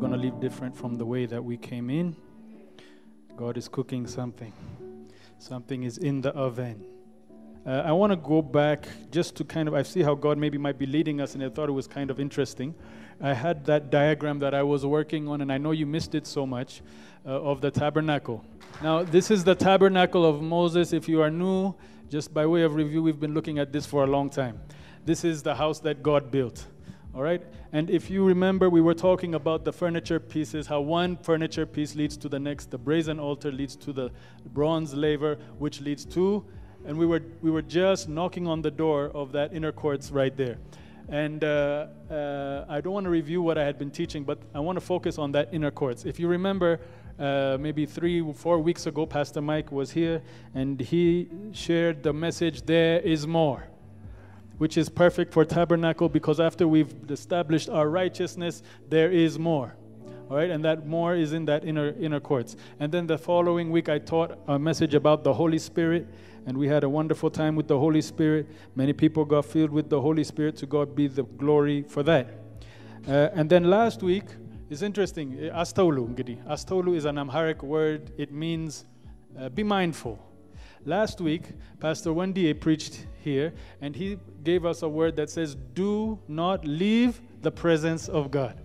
going to leave different from the way that we came in. God is cooking something, something is in the oven. Uh, I want to go back just to kind of, I see how God maybe might be leading us, and I thought it was kind of interesting. I had that diagram that I was working on, and I know you missed it so much, uh, of the tabernacle. Now, this is the tabernacle of Moses. If you are new, just by way of review, we've been looking at this for a long time. This is the house that God built. All right? And if you remember, we were talking about the furniture pieces, how one furniture piece leads to the next. The brazen altar leads to the bronze laver, which leads to, and we were, we were just knocking on the door of that inner courts right there. And uh, uh, I don't want to review what I had been teaching, but I want to focus on that inner courts. If you remember, uh, maybe three, four weeks ago, Pastor Mike was here and he shared the message, There is more, which is perfect for tabernacle because after we've established our righteousness, there is more. All right, and that more is in that inner inner courts. And then the following week, I taught a message about the Holy Spirit and we had a wonderful time with the Holy Spirit. Many people got filled with the Holy Spirit. To God be the glory for that. Uh, and then last week is interesting. Astolu, Astolu is an Amharic word. It means uh, be mindful. Last week, Pastor Wendy preached here, and he gave us a word that says, "Do not leave the presence of God."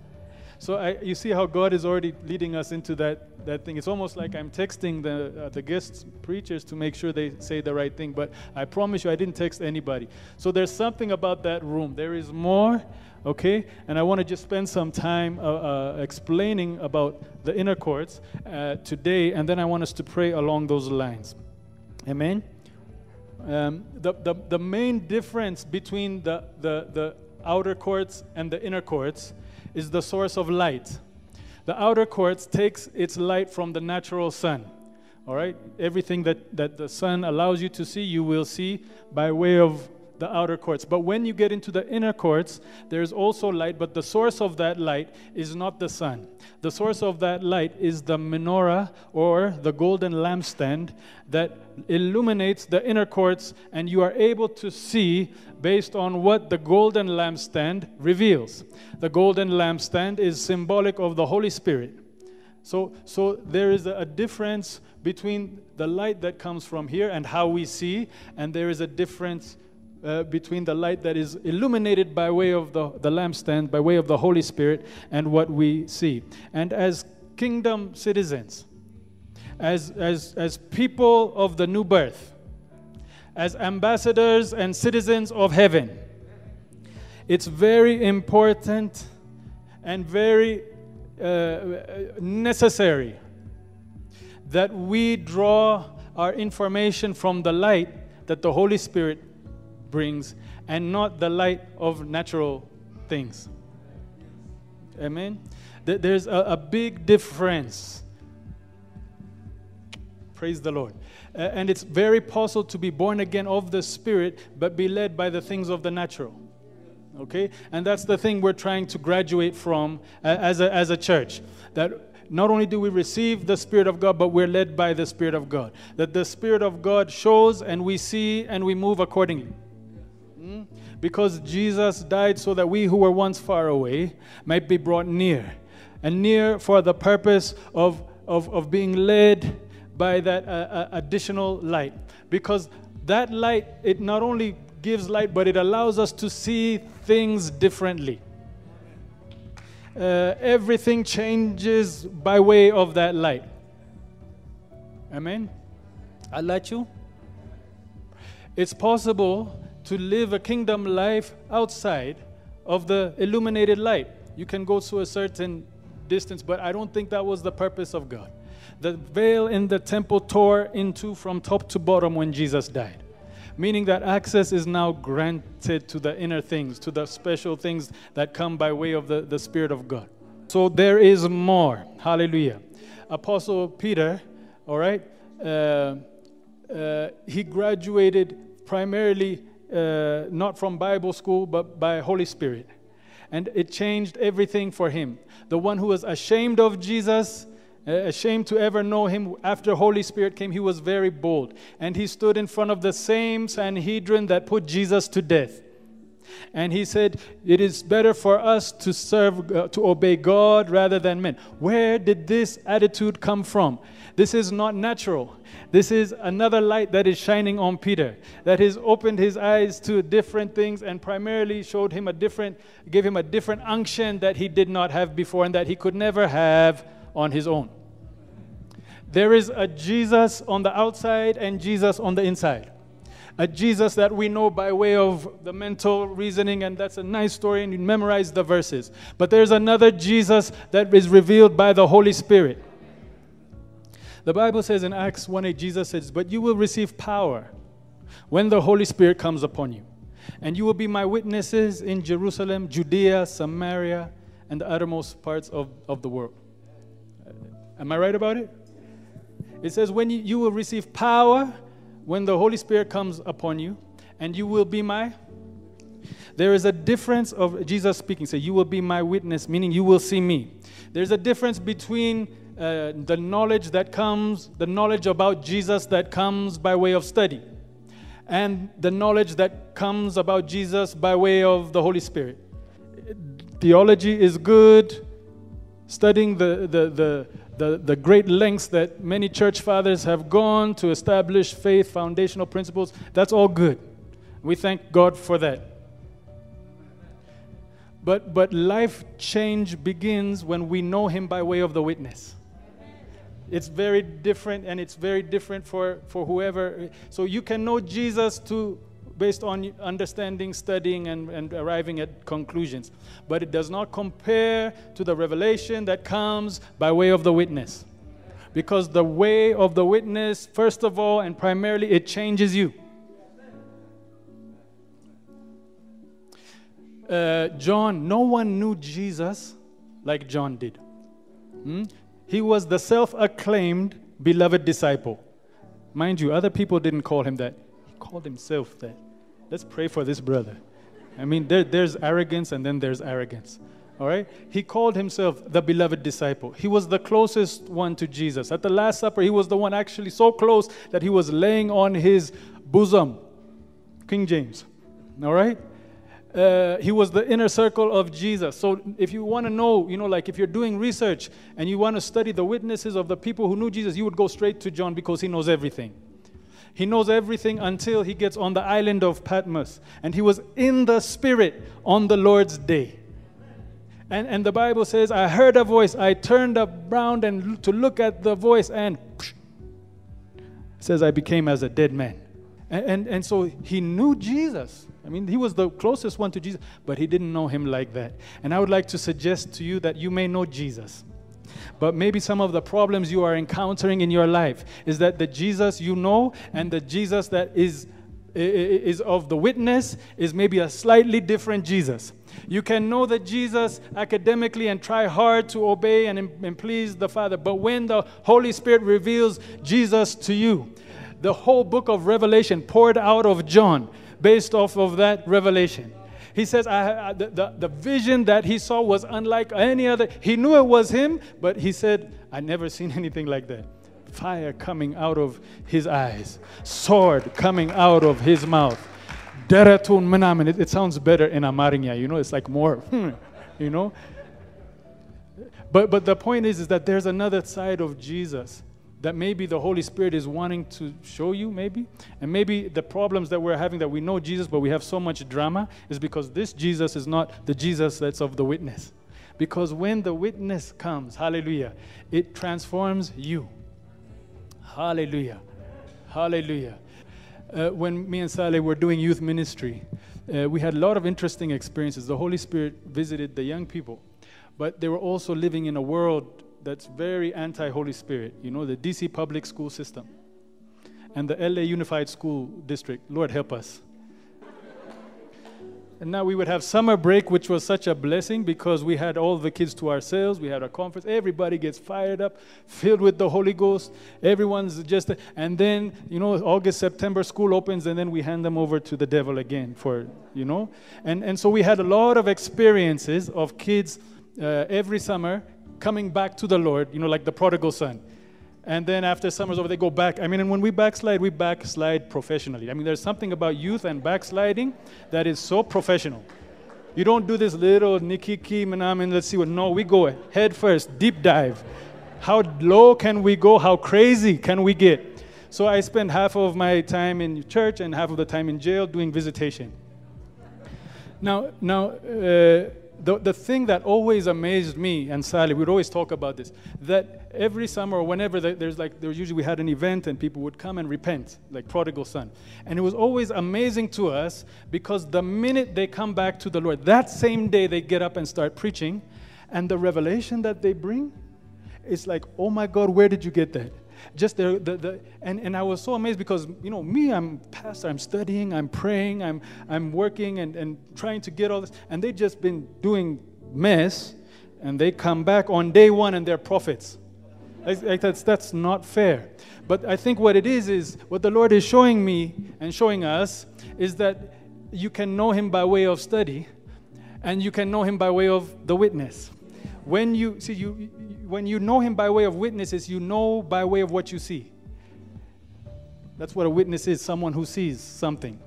So I, you see how God is already leading us into that, that thing. It's almost like I'm texting the, uh, the guest preachers to make sure they say the right thing. But I promise you, I didn't text anybody. So there's something about that room. There is more, okay? And I want to just spend some time uh, uh, explaining about the inner courts uh, today. And then I want us to pray along those lines. Amen? Um, the, the, the main difference between the, the, the outer courts and the inner courts is the source of light. The outer courts takes its light from the natural sun. All right? Everything that, that the sun allows you to see, you will see by way of the outer courts. But when you get into the inner courts, there's also light, but the source of that light is not the sun. The source of that light is the menorah or the golden lampstand that illuminates the inner courts, and you are able to see based on what the golden lampstand reveals. The golden lampstand is symbolic of the Holy Spirit. So, so there is a difference between the light that comes from here and how we see, and there is a difference uh, between the light that is illuminated by way of the, the lampstand, by way of the Holy Spirit, and what we see. And as kingdom citizens, as, as, as people of the new birth, as ambassadors and citizens of heaven, it's very important and very uh, necessary that we draw our information from the light that the Holy Spirit brings and not the light of natural things. Amen? There's a, a big difference. Praise the Lord. Uh, and it's very possible to be born again of the Spirit, but be led by the things of the natural. Okay? And that's the thing we're trying to graduate from uh, as, a, as a church. That not only do we receive the Spirit of God, but we're led by the Spirit of God. That the Spirit of God shows and we see and we move accordingly. Because Jesus died so that we who were once far away might be brought near. And near for the purpose of, of, of being led by that uh, uh, additional light. Because that light, it not only gives light, but it allows us to see things differently. Uh, everything changes by way of that light. Amen? I let you. It's possible to live a kingdom life outside of the illuminated light. You can go to a certain distance, but I don't think that was the purpose of God. The veil in the temple tore into from top to bottom when Jesus died, meaning that access is now granted to the inner things, to the special things that come by way of the, the Spirit of God. So there is more. Hallelujah. Apostle Peter, all right, uh, uh, he graduated primarily uh, not from Bible school, but by Holy Spirit. And it changed everything for him. The one who was ashamed of Jesus, uh, ashamed to ever know him after Holy Spirit came, he was very bold. And he stood in front of the same Sanhedrin that put Jesus to death. And he said, It is better for us to serve, uh, to obey God rather than men. Where did this attitude come from? This is not natural. This is another light that is shining on Peter, that has opened his eyes to different things and primarily showed him a different, gave him a different unction that he did not have before and that he could never have on his own. There is a Jesus on the outside and Jesus on the inside. A Jesus that we know by way of the mental reasoning, and that's a nice story, and you memorize the verses. But there's another Jesus that is revealed by the Holy Spirit. The Bible says in Acts 1 8, Jesus says, But you will receive power when the Holy Spirit comes upon you. And you will be my witnesses in Jerusalem, Judea, Samaria, and the uttermost parts of, of the world. Am I right about it? It says, When you, you will receive power when the Holy Spirit comes upon you, and you will be my. There is a difference of Jesus speaking. Say, You will be my witness, meaning you will see me. There's a difference between uh, the knowledge that comes, the knowledge about Jesus that comes by way of study, and the knowledge that comes about Jesus by way of the Holy Spirit. Theology is good, studying the, the, the, the, the great lengths that many church fathers have gone to establish faith, foundational principles, that's all good. We thank God for that. But, but life change begins when we know Him by way of the witness. It's very different, and it's very different for, for whoever. So you can know Jesus to based on understanding, studying, and, and arriving at conclusions. But it does not compare to the revelation that comes by way of the witness. Because the way of the witness, first of all and primarily, it changes you. Uh, John, no one knew Jesus like John did. Hmm? He was the self acclaimed beloved disciple. Mind you, other people didn't call him that. He called himself that. Let's pray for this brother. I mean, there, there's arrogance and then there's arrogance. All right? He called himself the beloved disciple. He was the closest one to Jesus. At the Last Supper, he was the one actually so close that he was laying on his bosom. King James. All right? Uh, he was the inner circle of Jesus. So if you want to know, you know, like if you're doing research and you want to study the witnesses of the people who knew Jesus, you would go straight to John because he knows everything. He knows everything until he gets on the island of Patmos. And he was in the Spirit on the Lord's day. And, and the Bible says, I heard a voice. I turned around and to look at the voice, and psh, says, I became as a dead man. And, and, and so he knew Jesus. I mean, he was the closest one to Jesus, but he didn't know him like that. And I would like to suggest to you that you may know Jesus. But maybe some of the problems you are encountering in your life is that the Jesus you know and the Jesus that is, is of the witness is maybe a slightly different Jesus. You can know the Jesus academically and try hard to obey and, and please the Father, but when the Holy Spirit reveals Jesus to you, the whole book of Revelation poured out of John based off of that revelation. He says, I, I, the, the, the vision that he saw was unlike any other. He knew it was him, but he said, I never seen anything like that. Fire coming out of his eyes, sword coming out of his mouth. Menamen. It, it sounds better in Amarinya, you know, it's like more, hmm, you know. But, but the point is, is that there's another side of Jesus that maybe the Holy Spirit is wanting to show you, maybe. And maybe the problems that we're having that we know Jesus, but we have so much drama, is because this Jesus is not the Jesus that's of the witness. Because when the witness comes, hallelujah, it transforms you. Hallelujah. Hallelujah. Uh, when me and Saleh were doing youth ministry, uh, we had a lot of interesting experiences. The Holy Spirit visited the young people, but they were also living in a world that's very anti Holy Spirit. You know, the DC public school system and the LA Unified School District. Lord help us. And now we would have summer break, which was such a blessing because we had all the kids to ourselves. We had a conference. Everybody gets fired up, filled with the Holy Ghost. Everyone's just, and then, you know, August, September, school opens, and then we hand them over to the devil again for, you know. And, and so we had a lot of experiences of kids uh, every summer coming back to the Lord, you know, like the prodigal son. and then after summer's over, they go back. I mean, and when we backslide, we backslide professionally. I mean, there's something about youth and backsliding that is so professional. You don't do this little nikiki manamin, let's see what. No, we go head first, deep dive. How low can we go? How crazy can we get? So I spend half of my time in church and half of the time in jail doing visitation. Now, now, uh, the, the thing that always amazed me and Sally, we'd always talk about this, that every summer or whenever there's like, there usually we had an event and people would come and repent, like prodigal son. And it was always amazing to us because the minute they come back to the Lord, that same day they get up and start preaching, and the revelation that they bring is like, oh my God, where did you get that? Just the, the, the and, and I was so amazed because, you know, me, I'm pastor, I'm studying, I'm praying, I'm, I'm working and, and trying to get all this, and they just been doing mess, and they come back on day one and they're prophets. Like, that's, that's not fair. But I think what it is, is what the Lord is showing me and showing us is that you can know Him by way of study, and you can know Him by way of the witness. When you see you, when you know him by way of witnesses, you know by way of what you see. That's what a witness is someone who sees something.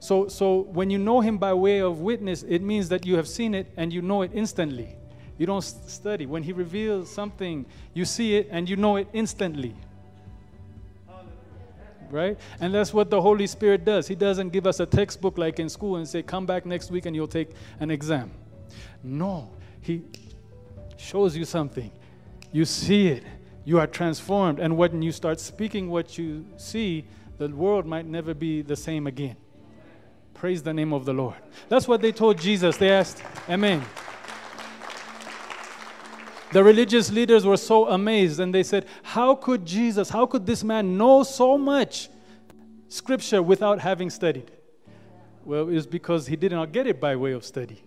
So, so when you know him by way of witness, it means that you have seen it and you know it instantly. You don't study. When he reveals something, you see it and you know it instantly. Right? And that's what the Holy Spirit does. He doesn't give us a textbook like in school and say, come back next week and you'll take an exam. No, He shows you something you see it, you are transformed. And when you start speaking what you see, the world might never be the same again. Praise the name of the Lord. That's what they told Jesus. They asked, Amen. The religious leaders were so amazed and they said, How could Jesus, how could this man know so much scripture without having studied? Well, it's because he did not get it by way of study,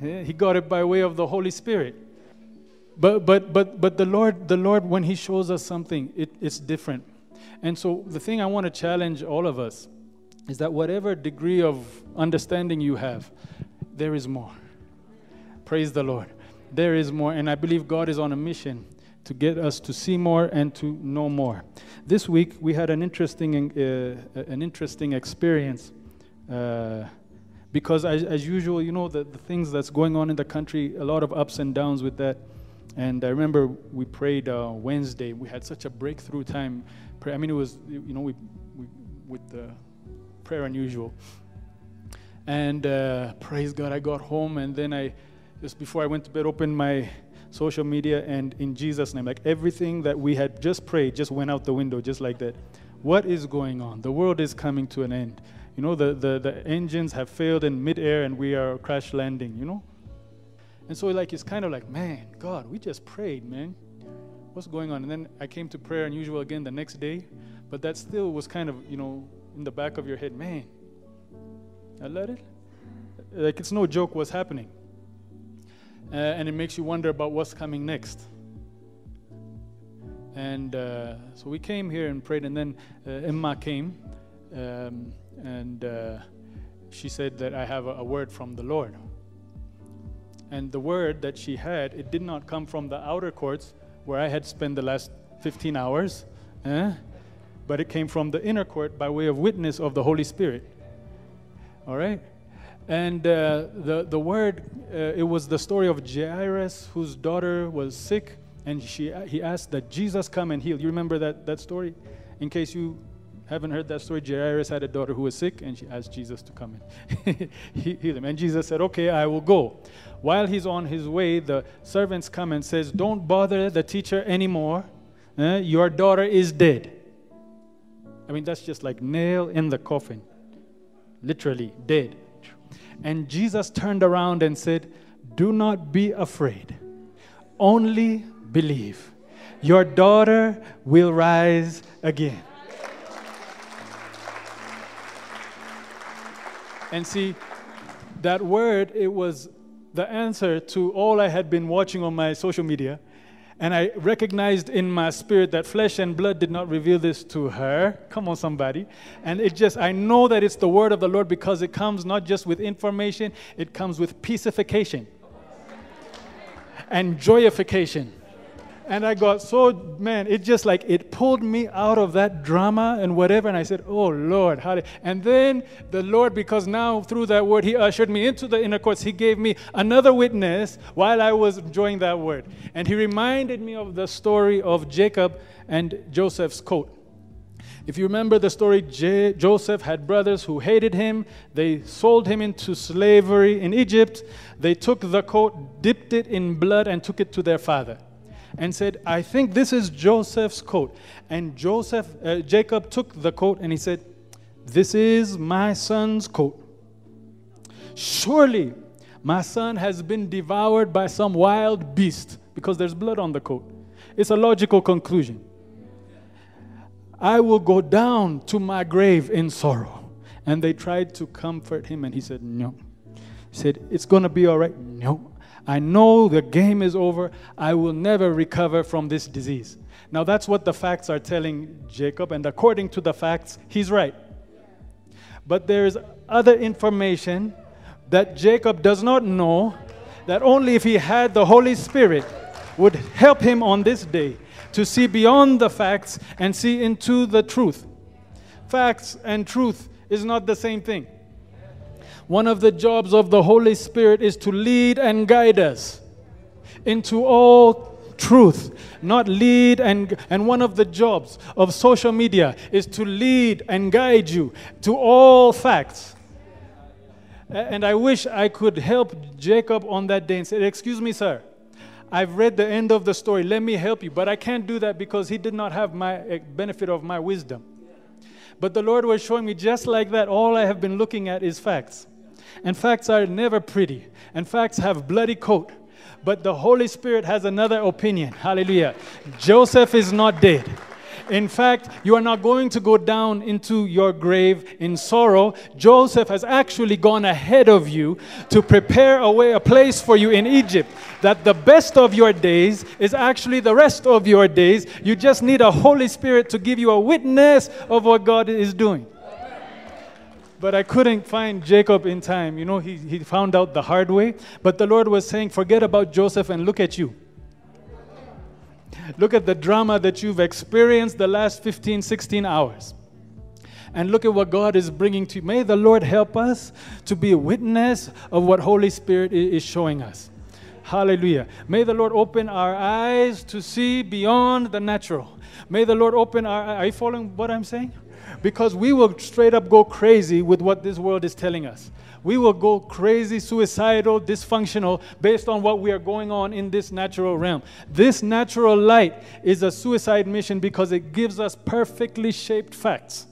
he got it by way of the Holy Spirit. But but but but the Lord, the Lord, when He shows us something, it, it's different. And so the thing I want to challenge all of us is that whatever degree of understanding you have, there is more. Praise the Lord. There is more. And I believe God is on a mission to get us to see more and to know more. This week we had an interesting, uh, an interesting experience. Uh, because as, as usual, you know, the, the things that's going on in the country, a lot of ups and downs with that. And I remember we prayed uh, Wednesday. We had such a breakthrough time. I mean, it was, you know, we, we with the prayer unusual. And uh, praise God, I got home, and then I, just before I went to bed, opened my social media, and in Jesus' name, like everything that we had just prayed just went out the window, just like that. What is going on? The world is coming to an end. You know, the, the, the engines have failed in midair, and we are crash landing, you know? And so, like, it's kind of like, man, God, we just prayed, man. What's going on? And then I came to prayer unusual again the next day, but that still was kind of, you know, in the back of your head, man. I let it. Like, it's no joke what's happening. Uh, and it makes you wonder about what's coming next. And uh, so we came here and prayed, and then uh, Emma came, um, and uh, she said that I have a, a word from the Lord. And the word that she had, it did not come from the outer courts where I had spent the last 15 hours, eh? but it came from the inner court by way of witness of the Holy Spirit. All right? And uh, the, the word, uh, it was the story of Jairus, whose daughter was sick, and she, he asked that Jesus come and heal. You remember that, that story? In case you haven't heard that story, Jairus had a daughter who was sick, and she asked Jesus to come and heal him. And Jesus said, okay, I will go. While he's on his way, the servants come and says, Don't bother the teacher anymore. Eh? Your daughter is dead. I mean, that's just like nail in the coffin. Literally, dead. And Jesus turned around and said, Do not be afraid. Only believe. Your daughter will rise again. And see, that word, it was the answer to all I had been watching on my social media. And I recognized in my spirit that flesh and blood did not reveal this to her. Come on, somebody. And it just, I know that it's the word of the Lord because it comes not just with information, it comes with peacification and joyification And I got so, man, it just like, it pulled me out of that drama and whatever. And I said, oh, Lord, how and then the Lord, because now through that word, He ushered me into the inner courts. He gave me another witness while I was enjoying that word. And He reminded me of the story of Jacob and Joseph's coat. If you remember the story, J- Joseph had brothers who hated him. They sold him into slavery in Egypt. They took the coat, dipped it in blood, and took it to their father and said, I think this is Joseph's coat. And Joseph, uh, Jacob took the coat and he said, This is my son's coat. Surely my son has been devoured by some wild beast because there's blood on the coat. It's a logical conclusion. I will go down to my grave in sorrow. And they tried to comfort him, and he said, No. He said, It's going to be all right. No. I know the game is over. I will never recover from this disease. Now, that's what the facts are telling Jacob, and according to the facts, he's right. But there's other information that Jacob does not know that only if he had the Holy Spirit would help him on this day to see beyond the facts and see into the truth. Facts and truth is not the same thing. One of the jobs of the Holy Spirit is to lead and guide us into all truth, not lead and and one of the jobs of social media is to lead and guide you to all facts. And I wish I could help Jacob on that day and say, Excuse me, sir. I've read the end of the story. Let me help you. But I can't do that because he did not have my eh, benefit of my wisdom. But the Lord was showing me just like that, all I have been looking at is facts. And facts are never pretty, and facts have bloody coat. But the Holy Spirit has another opinion. Hallelujah. Joseph is not dead. In fact, you are not going to go down into your grave in sorrow. Joseph has actually gone ahead of you to prepare a way, a place for you in Egypt. That the best of your days is actually the rest of your days. You just need a Holy Spirit to give you a witness of what God is doing. But I couldn't find Jacob in time. You know, he, he found out the hard way. But the Lord was saying, forget about Joseph and look at you. Look at the drama that you've experienced the last 15, 16 hours. And look at what God is bringing to you. May the Lord help us to be a witness of what Holy Spirit is showing us. Hallelujah. May the Lord open our eyes to see beyond the natural. May the Lord open our Are you following what I'm saying? Because we will straight up go crazy with what this world is telling us we will go crazy, suicidal, dysfunctional based on what we are going on in this natural realm. This natural light is a suicide mission because it gives us perfectly shaped facts.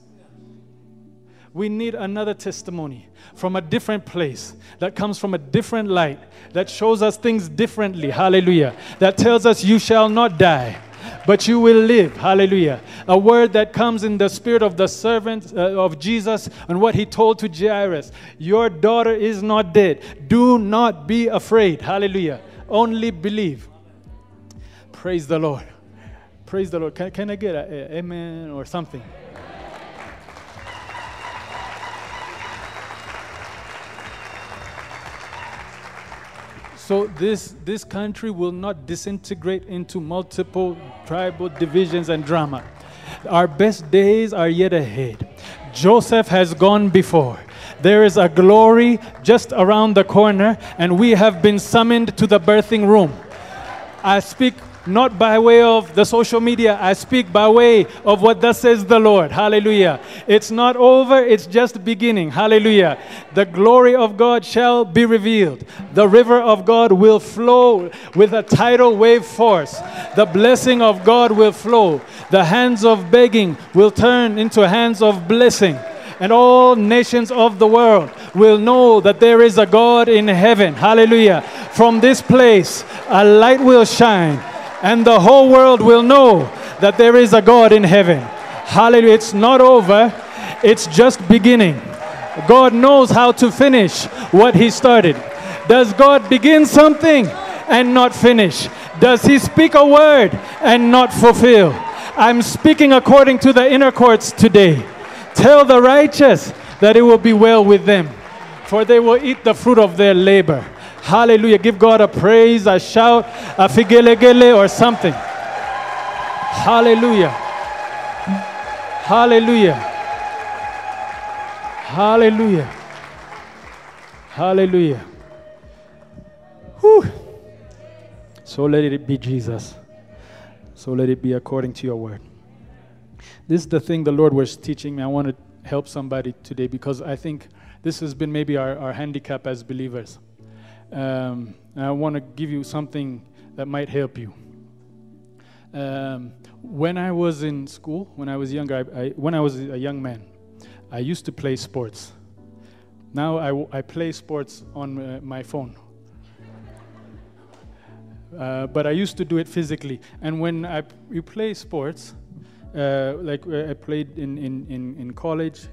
We need another testimony from a different place that comes from a different light that shows us things differently. Hallelujah. That tells us, You shall not die but you will live. Hallelujah. A word that comes in the spirit of the servant uh, of Jesus and what he told to Jairus Your daughter is not dead. Do not be afraid. Hallelujah. Only believe. Praise the Lord. Praise the Lord. Can, can I get an amen or something? So this, this country will not disintegrate into multiple tribal divisions and drama. Our best days are yet ahead. Joseph has gone before. There is a glory just around the corner, and we have been summoned to the birthing room. I speak not by way of the social media. I speak by way of what thus says the Lord. Hallelujah. It's not over, it's just beginning. Hallelujah. The glory of God shall be revealed. The river of God will flow with a tidal wave force. The blessing of God will flow. The hands of begging will turn into hands of blessing and all nations of the world will know that there is a God in heaven. Hallelujah. From this place, a light will shine and the whole world will know that there is a God in heaven. Hallelujah. It's not over, it's just beginning. God knows how to finish what He started. Does God begin something and not finish? Does He speak a word and not fulfill? I'm speaking according to the inner courts today. Tell the righteous that it will be well with them, for they will eat the fruit of their labor. Hallelujah. Give God a praise, a shout, a figelegele, or something. Hallelujah. Hallelujah. Hallelujah. Hallelujah. Whew. So let it be Jesus. So let it be according to your word. This is the thing the Lord was teaching me. I want to help somebody today because I think this has been maybe our, our handicap as believers. Um, I want to give you something that might help you. Um, when I was in school, when I was younger, I, I, when I was a young man, I used to play sports. Now I, I play sports on uh, my phone. Uh, but I used to do it physically. And when I, you play sports, uh, like uh, I played in, in, in, in college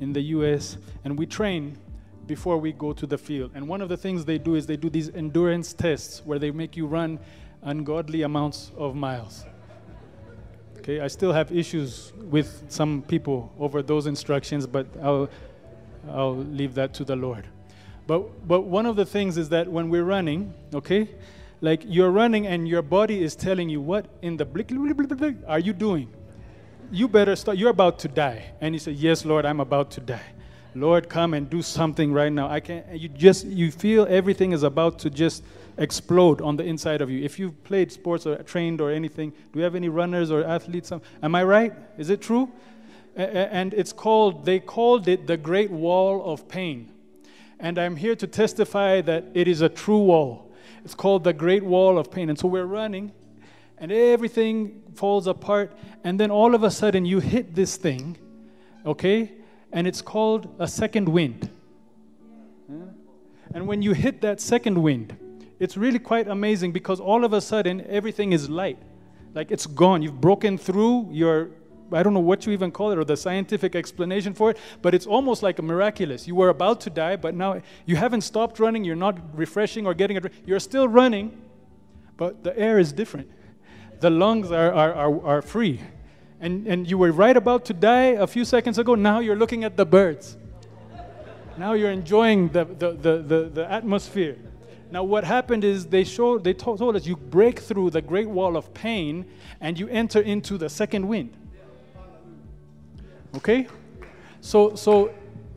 in the US, and we train before we go to the field. And one of the things they do is they do these endurance tests where they make you run ungodly amounts of miles. Okay, I still have issues with some people over those instructions, but I'll, I'll leave that to the Lord. But, but one of the things is that when we're running, okay, like you're running and your body is telling you, what in the blick, are you doing? You better start, you're about to die. And you say, Yes, Lord, I'm about to die. Lord, come and do something right now. I can't, you just, you feel everything is about to just explode on the inside of you. If you've played sports or trained or anything, do we have any runners or athletes? Am I right? Is it true? And it's called, they called it the Great Wall of Pain. And I'm here to testify that it is a true wall. It's called the Great Wall of Pain. And so we're running, and everything falls apart. And then all of a sudden, you hit this thing, okay? And it's called a second wind. And when you hit that second wind, it's really quite amazing because all of a sudden everything is light. Like it's gone. You've broken through your, I don't know what you even call it or the scientific explanation for it, but it's almost like a miraculous. You were about to die, but now you haven't stopped running. You're not refreshing or getting it. You're still running, but the air is different. The lungs are, are, are, are free. And, and you were right about to die a few seconds ago. Now you're looking at the birds. Now you're enjoying the, the, the, the, the atmosphere. Now, what happened is they showed, they told, told us you break through the great wall of pain and you enter into the second wind. Okay? So, so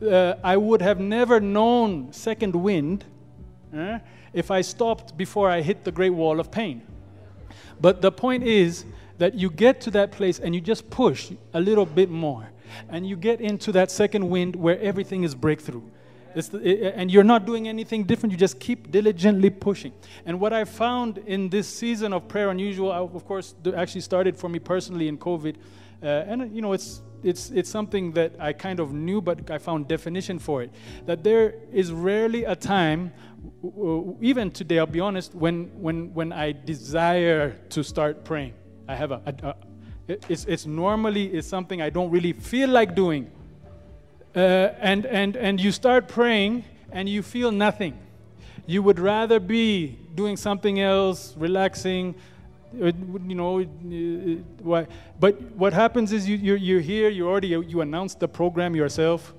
uh, I would have never known second wind uh, if I stopped before I hit the great wall of pain. But the point is that you get to that place and you just push a little bit more. And you get into that second wind where everything is breakthrough. The, it, and you're not doing anything different. You just keep diligently pushing. And what I found in this season of prayer unusual, I, of course, actually started for me personally in COVID. Uh, and you know, it's it's it's something that I kind of knew, but I found definition for it. That there is rarely a time, even today, I'll be honest, when when when I desire to start praying. I have a, a, a it's, it's normally is something I don't really feel like doing. Uh, and, and, and you start praying and you feel nothing. You would rather be doing something else, relaxing, uh, you know, uh, but what happens is you, you're, you're here, you already, you announced the program yourself.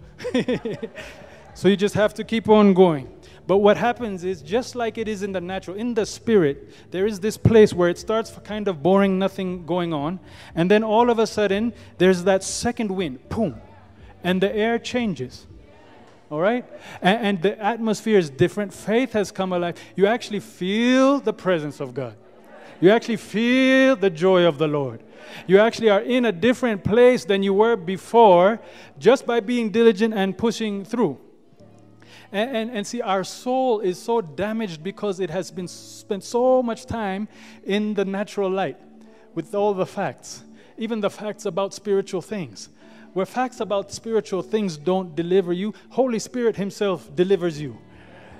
so you just have to keep on going. But what happens is, just like it is in the natural, in the spirit, there is this place where it starts kind of boring, nothing going on. And then all of a sudden, there's that second wind, boom, and the air changes. All right? And, and, the atmosphere is different. Faith has come alive. You actually feel the presence of God. You actually feel the joy of the Lord. You actually are in a different place than you were before just by being diligent and pushing through. And, and, and, see, our soul is so damaged because it has been spent so much time in the natural light with all the facts, even the facts about spiritual things where facts about spiritual things don't deliver you, Holy Spirit Himself delivers you.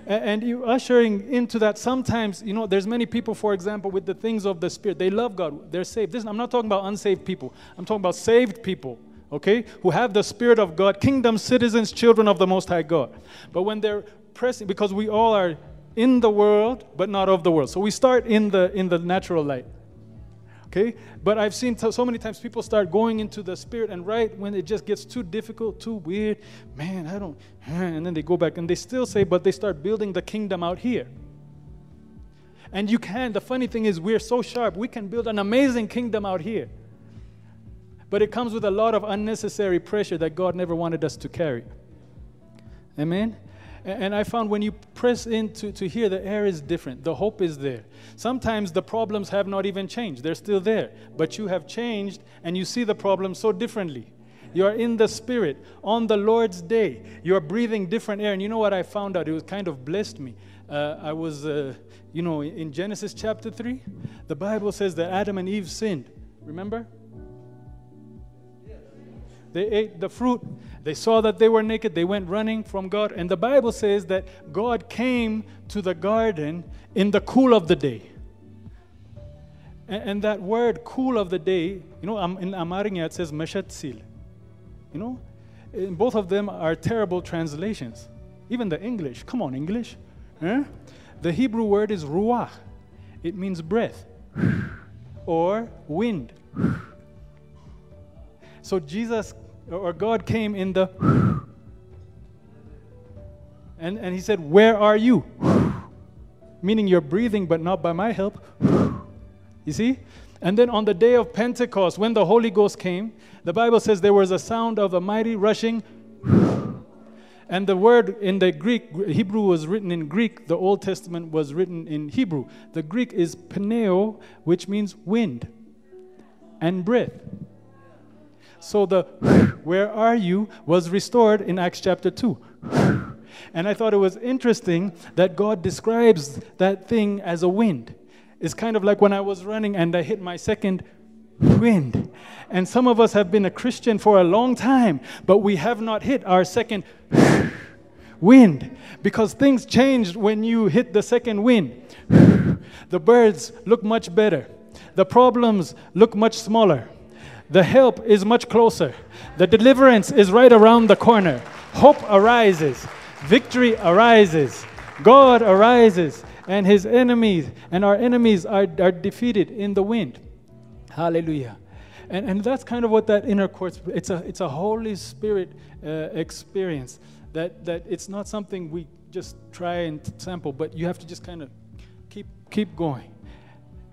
And you ushering into that sometimes, you know, there's many people, for example, with the things of the Spirit. They love God. They're saved. This, I'm not talking about unsaved people. I'm talking about saved people, okay, who have the Spirit of God, kingdom citizens, children of the Most High God. But when they're pressing, because we all are in the world, but not of the world. So we start in the in the natural light. Okay? But I've seen so many times people start going into the spirit, and right when it just gets too difficult, too weird, man, I don't, and then they go back and they still say, but they start building the kingdom out here. And you can. The funny thing is, we're so sharp, we can build an amazing kingdom out here. But it comes with a lot of unnecessary pressure that God never wanted us to carry. Amen? And I found when you press into to here, the air is different. The hope is there. Sometimes the problems have not even changed, they're still there. But you have changed and you see the problem so differently. You are in the Spirit on the Lord's day. You are breathing different air. And you know what I found out? It was kind of blessed me. Uh, I was, uh, you know, in Genesis chapter 3, the Bible says that Adam and Eve sinned. Remember? They ate the fruit. They saw that they were naked. They went running from God. And the Bible says that God came to the garden in the cool of the day. And, that word, cool of the day, you know, um, in Amarinya it says Meshatsil. You know, and both of them are terrible translations. Even the English. Come on, English. Huh? The Hebrew word is ruach. It means breath or wind. So Jesus or God came in the and, and he said, Where are you? Meaning you're breathing, but not by my help. You see? And then on the day of Pentecost, when the Holy Ghost came, the Bible says there was a sound of a mighty rushing. And the word in the Greek, Hebrew was written in Greek, the Old Testament was written in Hebrew. The Greek is pneo, which means wind and breath. So the where are you was restored in Acts chapter 2. And I thought it was interesting that God describes that thing as a wind. It's kind of like when I was running and I hit my second wind. And some of us have been a Christian for a long time, but we have not hit our second wind because things changed when you hit the second wind. The birds look much better, the problems look much smaller. The help is much closer. The deliverance is right around the corner. Hope arises. Victory arises. God arises. And his enemies and our enemies are, are defeated in the wind. Hallelujah. And, and that's kind of what that inner court, it's a, it's a Holy Spirit uh, experience. That, that it's not something we just try and sample, but you have to just kind of keep, keep going.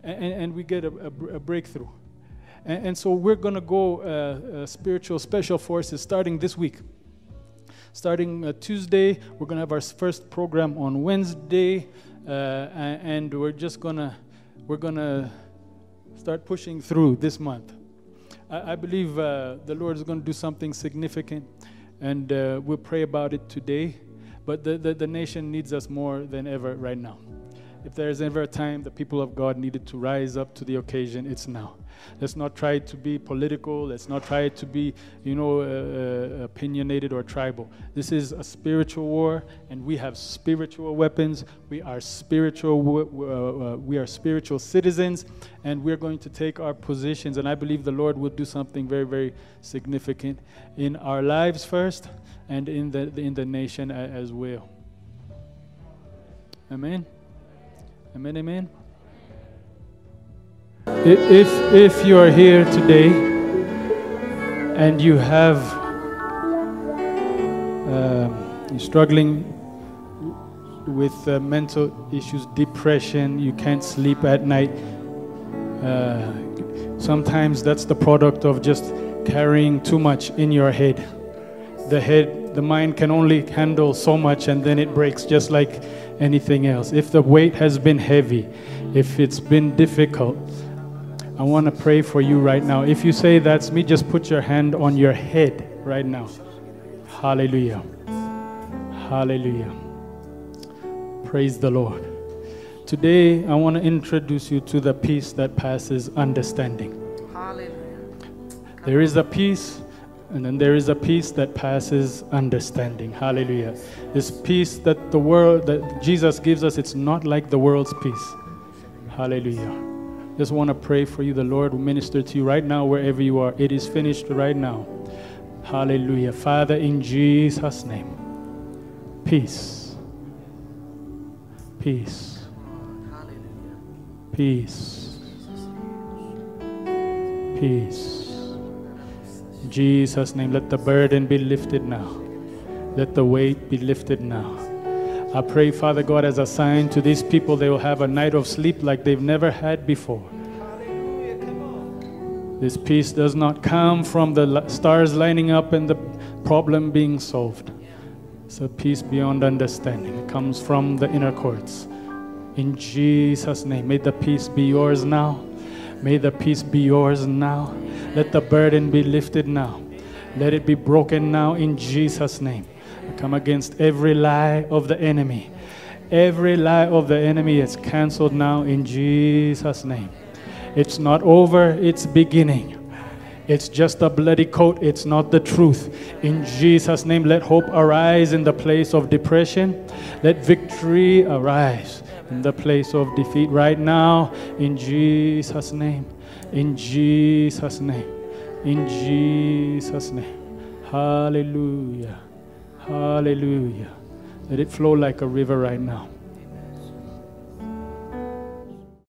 And, and we get a, a, a breakthrough. And, and so we're going to go uh, uh, spiritual special forces starting this week. Starting uh, Tuesday, we're going to have our first program on Wednesday, uh, and we're just going to we're going to start pushing through this month. I, I believe uh, the Lord is going to do something significant, and we'll pray about it today. But the, the, the nation needs us more than ever right now. If there's ever a time the people of God needed to rise up to the occasion, it's now. Let's not try to be political. Let's not try to be, you know, uh, uh, opinionated or tribal. This is a spiritual war, and we have spiritual weapons. We are spiritual. Uh, uh, we are spiritual citizens, and we're going to take our positions. And I believe the Lord will do something very, very significant in our lives first, and in the in the nation as well. Amen. Amen. Amen. If, if you are here today and you have, uh, you're struggling with uh, mental issues, depression, you can't sleep at night, uh, sometimes that's the product of just carrying too much in your head. The head, the mind can only handle so much and then it breaks just like anything else. If the weight has been heavy, if it's been difficult, I want to pray for you right now. If you say that's me, just put your hand on your head right now. Hallelujah. Hallelujah. Praise the Lord. Today, I want to introduce you to the peace that passes understanding. Hallelujah. There is a peace, and then there is a peace that passes understanding. Hallelujah. This peace that the world, that Jesus gives us, it's not like the world's peace. Hallelujah. Just want to pray for you. The Lord will minister to you right now, wherever you are. It is finished right now. Hallelujah. Father, in Jesus' name, peace. Peace. Peace. Peace. Jesus' name, let the burden be lifted now. Let the weight be lifted now. I pray, Father God, as a sign to these people, they will have a night of sleep like they've never had before. This peace does not come from the stars lining up and the problem being solved. It's a peace beyond understanding. It comes from the inner courts. In Jesus' name, may the peace be yours now. May the peace be yours now. Let the burden be lifted now. Let it be broken now in Jesus' name. I come against every lie of the enemy. Every lie of the enemy is canceled now in Jesus' name. It's not over, it's beginning. It's just a bloody coat, it's not the truth. In Jesus' name, let hope arise in the place of depression. Let victory arise in the place of defeat right now. In Jesus' name. In Jesus' name. In Jesus' name. Hallelujah. Hallelujah. Let it flow like a river right now.